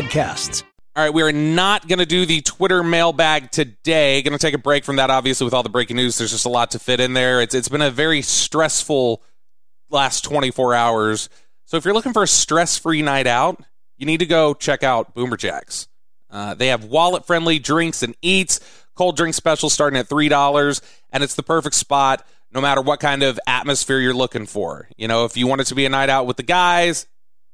podcasts. All right, we are not going to do the Twitter mailbag today. Going to take a break from that, obviously, with all the breaking news. There's just a lot to fit in there. It's it's been a very stressful last 24 hours. So if you're looking for a stress-free night out, you need to go check out Boomer Jacks. Uh, they have wallet-friendly drinks and eats, cold drink specials starting at three dollars, and it's the perfect spot no matter what kind of atmosphere you're looking for. You know, if you want it to be a night out with the guys,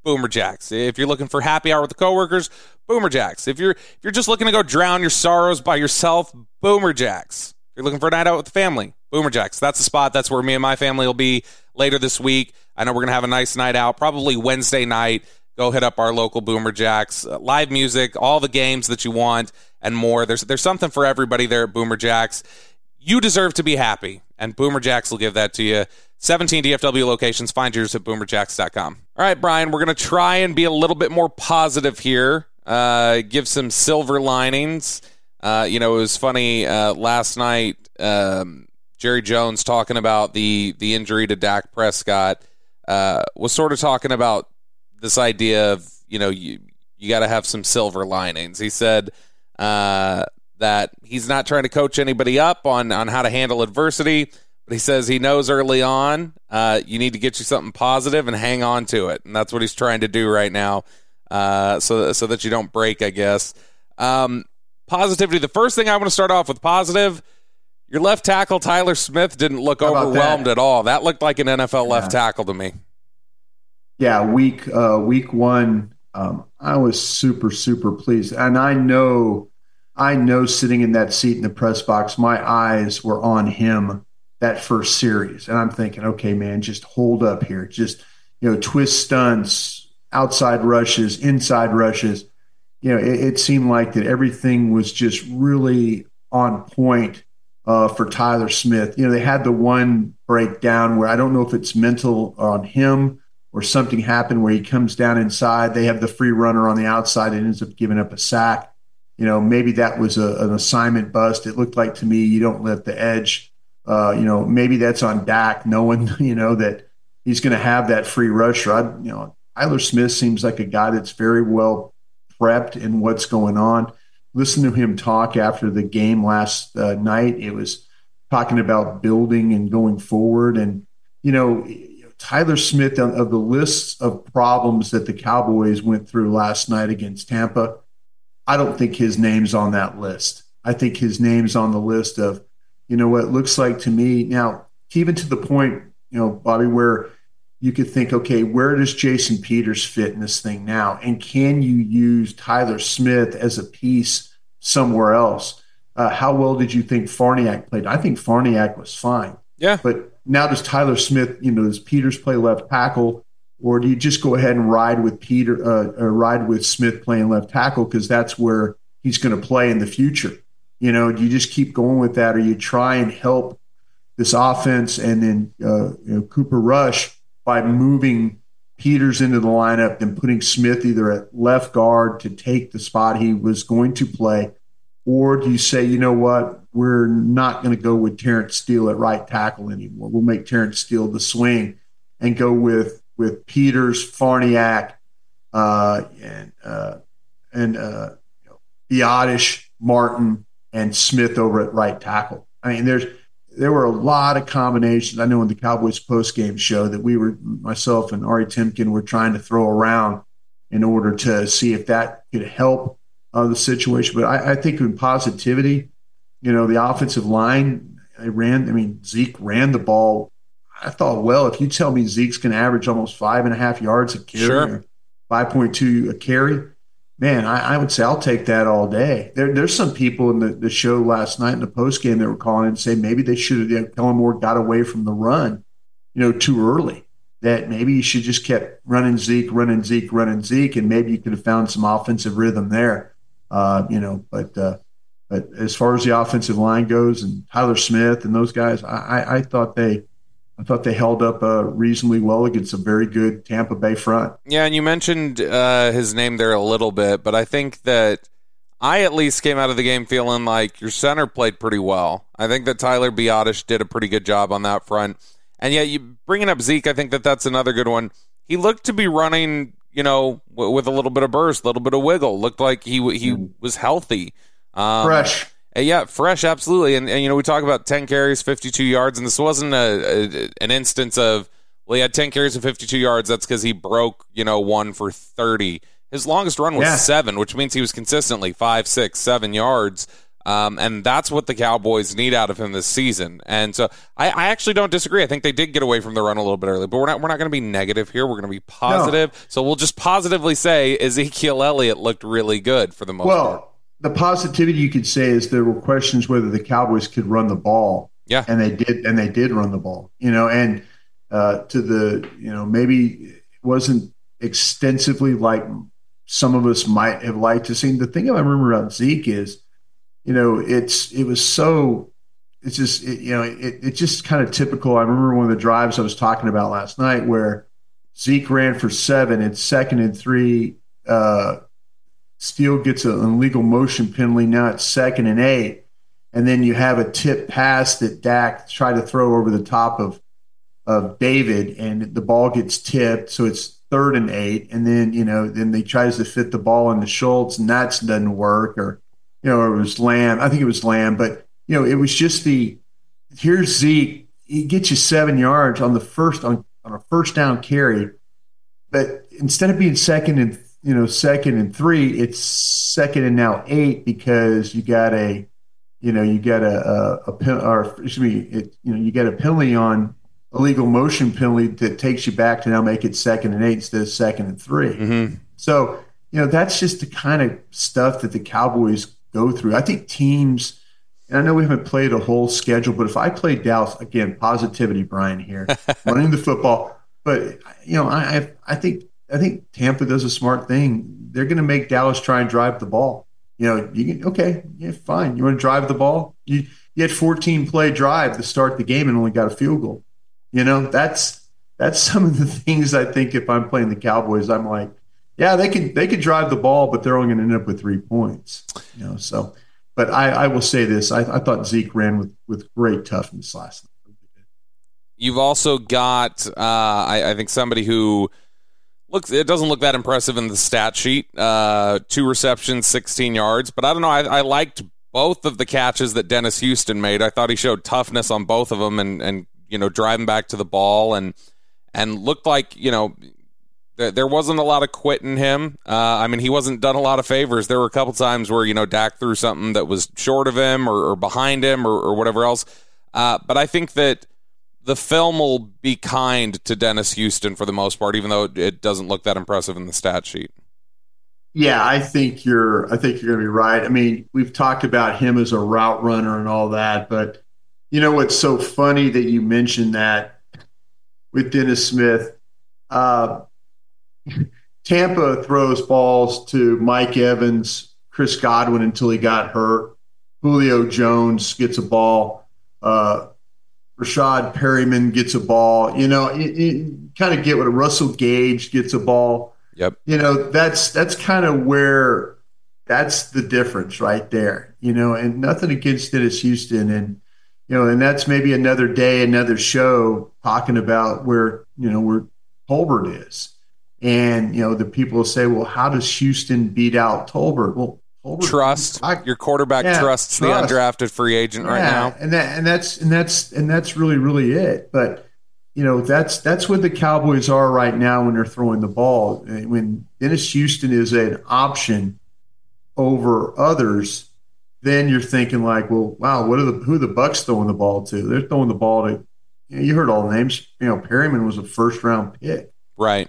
Boomer Jacks. If you're looking for happy hour with the coworkers, Boomer Jacks. If you're if you're just looking to go drown your sorrows by yourself, Boomer Jacks. If you're looking for a night out with the family, Boomer Jacks. That's the spot. That's where me and my family will be later this week. I know we're gonna have a nice night out, probably Wednesday night. Go hit up our local Boomer Jacks. Uh, live music, all the games that you want, and more. There's there's something for everybody there at Boomer Jacks. You deserve to be happy, and Boomer Jacks will give that to you. 17 DFW locations. Find yours at boomerjacks.com. All right, Bryan, we're going to try and be a little bit more positive here, uh, give some silver linings. Uh, you know, it was funny uh, last night. Um, Jerry Jones talking about the the injury to Dak Prescott uh, was sort of talking about this idea of you know you you got to have some silver linings. He said uh, that he's not trying to coach anybody up on on how to handle adversity but he says he knows early on uh, you need to get you something positive and hang on to it, and that's what he's trying to do right now, uh, so so that you don't break. I guess um, positivity. The first thing I want to start off with positive. Your left tackle Tyler Smith didn't look overwhelmed at all. That looked like an NFL yeah. left tackle to me. Yeah, week uh, week one, um, I was super super pleased, and I know, I know, sitting in that seat in the press box, my eyes were on him that first series. And I'm thinking, okay, man, just hold up here. Just, you know, twist stunts, outside rushes, inside rushes. You know, it, it seemed like that everything was just really on point uh, for Tyler Smith. You know, they had the one breakdown where I don't know if it's mental on him or something happened where he comes down inside. They have the free runner on the outside and ends up giving up a sack. You know, maybe that was a, an assignment bust. It looked like to me you don't let the edge uh, you know, maybe that's on Dak, knowing you know that he's going to have that free rusher. I, you know, Tyler Smith seems like a guy that's very well prepped in what's going on. Listen to him talk after the game last uh, night. It was talking about building and going forward, and you know, Tyler Smith of the lists of problems that the Cowboys went through last night against Tampa. I don't think his name's on that list. I think his name's on the list of you know, what it looks like to me now, even to the point, you know, Bobby, where you could think, okay, where does Jason Peters fit in this thing now? And can you use Tyler Smith as a piece somewhere else? Uh, how well did you think Farniok played? I think Farniok was fine. Yeah. But now does Tyler Smith, you know, does Peters play left tackle? Or do you just go ahead and ride with Peter, uh, or ride with Smith playing left tackle because that's where he's going to play in the future? You know, do you just keep going with that, or you try and help this offense and then uh, you know, Cooper Rush by moving Peters into the lineup and putting Smith either at left guard to take the spot he was going to play, or do you say, you know what, we're not going to go with Terence Steele at right tackle anymore. We'll make Terence Steele the swing and go with with Peters, Farniok, uh, and uh, and uh, you know, Biadasz, Martin, and Smith over at right tackle. I mean, there's there were a lot of combinations. I know in the Cowboys post game show that we were myself and Ari Timken were trying to throw around in order to see if that could help uh, the situation. But I, I, think in positivity, you know, the offensive line, they ran. I mean, Zeke ran the ball. I thought, well, if you tell me Zeke's going to average almost five and a half yards a carry, sure. five point two a carry, man, I, I, would say I'll take that all day. There, there's some people in the, the show last night in the post game that were calling and say maybe they should have Kellen Moore got away from the run, you know, too early. that maybe you should just kept running Zeke, running Zeke, running Zeke, and maybe you could have found some offensive rhythm there. Uh, you know, but uh, but as far as the offensive line goes, and Tyler Smith and those guys, I, I thought they. I thought they held up uh, reasonably well against a very good Tampa Bay front. Yeah, and you mentioned uh, his name there a little bit, but I think that I at least came out of the game feeling like your center played pretty well. I think that Tyler Biadasz did a pretty good job on that front. And yet, you bringing up Zeke, I think that that's another good one. He looked to be running, you know, w- with a little bit of burst, a little bit of wiggle. Looked like he he mm. was healthy, um, fresh. Yeah, fresh, absolutely. And, and you know, we talk about ten carries, fifty-two yards, and this wasn't a, a an instance of well, he had ten carries and fifty-two yards. That's because he broke, you know, one for thirty. His longest run was yeah. seven, which means he was consistently five, six, seven yards. Um, and that's what the Cowboys need out of him this season. And so I, I, actually don't disagree. I think they did get away from the run a little bit early, but we're not we're not going to be negative here. We're going to be positive. No. So we'll just positively say Ezekiel Elliott looked really good for the most well, part. The positivity you could say is there were questions whether the Cowboys could run the ball. Yeah, and they did, and they did run the ball. You know, and uh, to the you know maybe it wasn't extensively like some of us might have liked to see. The thing I remember about Zeke is you know, it's it was so it's just it, you know it, it's just kind of typical. I remember one of the drives I was talking about last night where Zeke ran for seven. It's second and three. Uh, Steele gets an illegal motion penalty. Now it's second and eight, and then you have a tip pass that Dak tried to throw over the top of of David, and the ball gets tipped, so it's third and eight. And then you know then they tries to fit the ball into Schultz, and that doesn't work. Or you know, it was Lamb. I think it was Lamb, but you know, it was just the here's Zeke. He gets you seven yards on the first on, on a first down carry, but instead of being second and you know second and three, it's second and now eight because you got a you know you got a a, a or excuse me it, you know you got a penalty on illegal motion penalty that takes you back to now make it second and eight instead of second and 3 mm-hmm. So you know that's just the kind of stuff that the Cowboys go through. I think teams, and I know we haven't played a whole schedule, but if I play Dallas again, positivity, Bryan here, running the football. But you know, I I think I think Tampa does a smart thing. They're going to make Dallas try and drive the ball. You know, you can okay, yeah, fine. You want to drive the ball? You you had 14 play drive to start the game and only got a field goal. You know, that's that's some of the things I think if I'm playing the Cowboys, I'm like, yeah, they could they could drive the ball, but they're only going to end up with three points. You know, so. But I, I will say this: I, I thought Zeke ran with with great toughness last night. You've also got, uh, I, I, think, somebody who looks. It doesn't look that impressive in the stat sheet. Uh, two receptions, sixteen yards. But I don't know. I, I liked both of the catches that Dennis Houston made. I thought he showed toughness on both of them, and and you know driving back to the ball and and looked like you know there wasn't a lot of quitting him. Uh, I mean, he wasn't done a lot of favors. There were a couple times where you know Dak threw something that was short of him or, or behind him or, or whatever else. Uh, but I think that the film will be kind to Dennis Houston for the most part, even though it doesn't look that impressive in the stat sheet. Yeah, I think you're. I think you're going to be right. I mean, we've talked about him as a route runner and all that, but you know what's so funny that you mentioned that with Dennis Smith. Uh, Tampa throws balls to Mike Evans, Chris Godwin until he got hurt. Julio Jones gets a ball. Uh, Rashad Perriman gets a ball. You know, you, kind of get what Russell Gage gets a ball. Yep. You know, that's that's kind of where that's the difference right there. You know, and nothing against Dennis Houston and you know, and that's maybe another day, another show talking about where, you know, where Tolbert is. And you know, the people say, "Well, how does Houston beat out Tolbert?" Well, Trust I, your quarterback yeah, trusts trust. the undrafted free agent yeah, right now, and that and that's and that's and that's really really it. But you know, that's that's what the Cowboys are right now when they're throwing the ball. When Dennis Houston is an option over others, then you're thinking like, well, wow, what are the who are the Bucks throwing the ball to? They're throwing the ball to. You, know, you heard all the names. You know, Perriman was a first round pick. Right.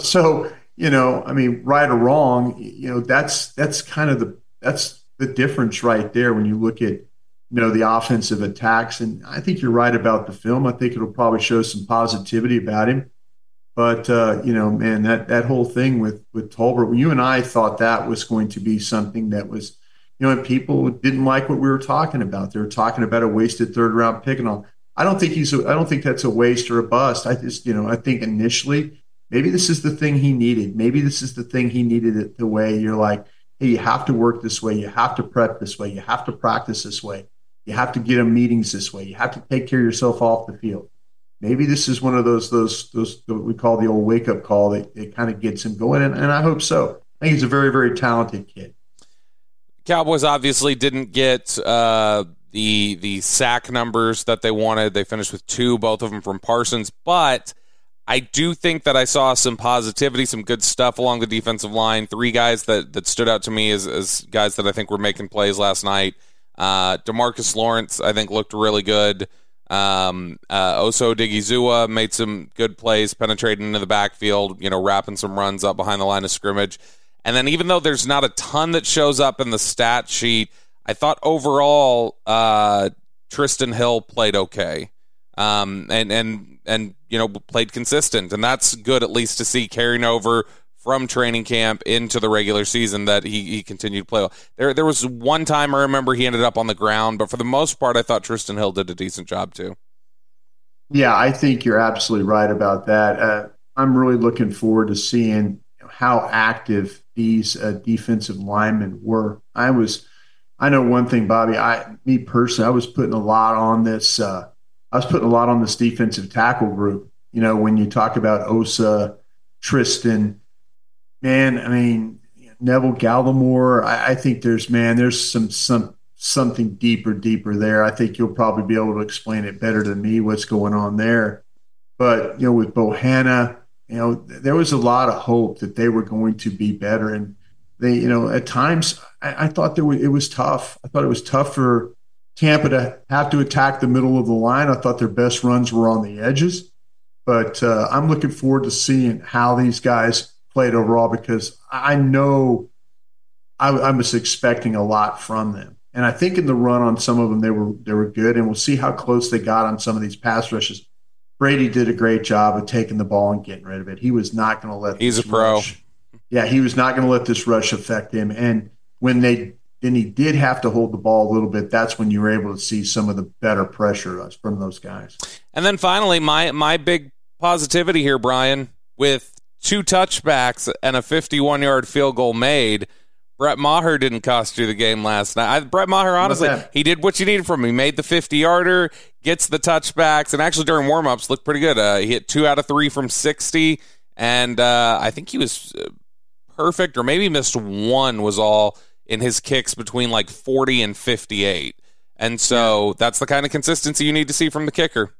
So, you know, I mean, right or wrong, you know, that's that's kind of the that's the difference right there when you look at you know the offensive attacks. And I think you're right about the film. I think it'll probably show some positivity about him. But uh, you know, man, that that whole thing with with Tolbert, you and I thought that was going to be something that was, you know, and people didn't like what we were talking about. They were talking about a wasted third round pick and all. I don't think he's. A, I don't think that's a waste or a bust. I just, you know, I think initially maybe this is the thing he needed. Maybe this is the thing he needed. It the way you're like, hey, you have to work this way. You have to prep this way. You have to practice this way. You have to get him meetings this way. You have to take care of yourself off the field. Maybe this is one of those those those what we call the old wake up call that it kind of gets him going, and, and I hope so. I think he's a very very talented kid. Cowboys obviously didn't get uh, the the sack numbers that they wanted. They finished with two, both of them from Parsons, but. I do think that I saw some positivity, some good stuff along the defensive line. Three guys that, that stood out to me as, as guys that I think were making plays last night. Uh, Demarcus Lawrence, I think, looked really good. Um, uh, Osa Odighizuwa made some good plays, penetrating into the backfield, you know, wrapping some runs up behind the line of scrimmage. And then, even though there's not a ton that shows up in the stat sheet, I thought overall uh, Trysten Hill played okay, um, and and and you know played consistent, and that's good at least to see carrying over from training camp into the regular season that he, he continued to play well. There there was one time I remember he ended up on the ground, but for the most part, I thought Trysten Hill did a decent job too. Yeah, I think you're absolutely right about that. Uh, I'm really looking forward to seeing how active these uh, defensive linemen were. I was, I know one thing, Bobby. I, me personally, I was putting a lot on this. Uh, I was putting a lot on this defensive tackle group. You know, when you talk about Osa, Trysten, man, I mean, Neville Gallimore, I, I, think there's man, there's some some something deeper, deeper there. I think you'll probably be able to explain it better than me what's going on there. But you know, with Bohanna, you know, there was a lot of hope that they were going to be better, and they, you know, at times I, I thought there was, it was tough. I thought it was tough for Tampa to have to attack the middle of the line. I thought their best runs were on the edges, but uh, I'm looking forward to seeing how these guys played overall because I know I, I, was expecting a lot from them. And I think in the run on some of them they were they were good, and we'll see how close they got on some of these pass rushes. Brady did a great job of taking the ball and getting rid of it. He was not going to let. He's a pro. Rush, yeah, he was not going to let this rush affect him. And when they then he did have to hold the ball a little bit. That's when you were able to see some of the better pressure from those guys. And then finally, my my big positivity here, Bryan, with two touchbacks and a 51 yard field goal made. Brett Maher didn't cost you the game last night. I, Brett Maher, honestly, he did what you needed from him. He made the 50 yarder, gets the touchbacks, and actually during warmups looked pretty good. Uh, he hit two out of three from 60, and uh, I think he was uh, perfect, or maybe missed one, was all in his kicks between like 40 and 58. And so that's the kind of consistency you need to see from the kicker.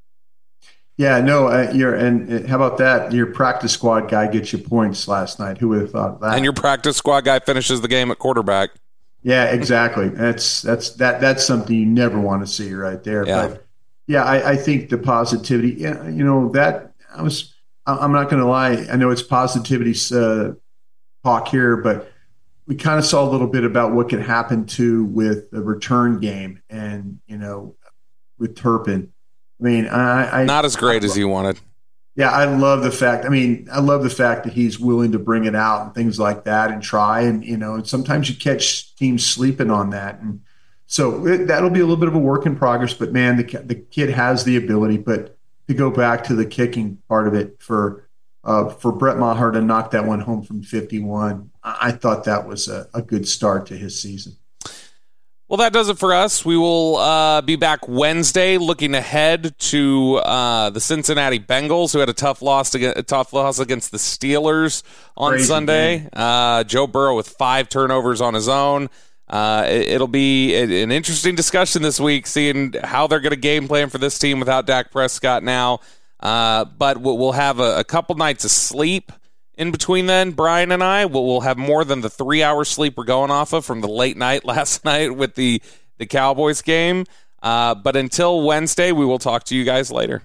Yeah, no, uh, you're and uh, how about that? Your practice squad guy gets you points last night. Who would have thought that? And your practice squad guy finishes the game at quarterback. Yeah, exactly. that's that's that that's something you never want to see right there. Yeah. But yeah, I, I think the positivity. Yeah, you know that I was. I'm not going to lie. I know it's positivity uh, talk here, but we kind of saw a little bit about what could happen to with the return game, and you know, with Turpin I mean, I, I not as great I, as you wanted. Yeah, I love the fact. I mean, I love the fact that he's willing to bring it out and things like that and try. And you know, sometimes you catch teams sleeping on that, and so it, that'll be a little bit of a work in progress. But man, the the kid has the ability. But to go back to the kicking part of it for uh, for Brett Maher to knock that one home from 51, I, thought that was a, a good start to his season. Well, that does it for us. We will uh, be back Wednesday, looking ahead to uh, the Cincinnati Bengals, who had a tough loss a tough loss against the Steelers on Crazy Sunday. Uh, Joe Burrow with five turnovers on his own. Uh, it, will be an interesting discussion this week, seeing how they're going to game plan for this team without Dak Prescott now. Uh, but we'll have a, a couple nights of sleep in between then, Bryan and I will will have more than the three hours sleep we're going off of from the late night last night with the the Cowboys game. Uh, but until Wednesday, we will talk to you guys later.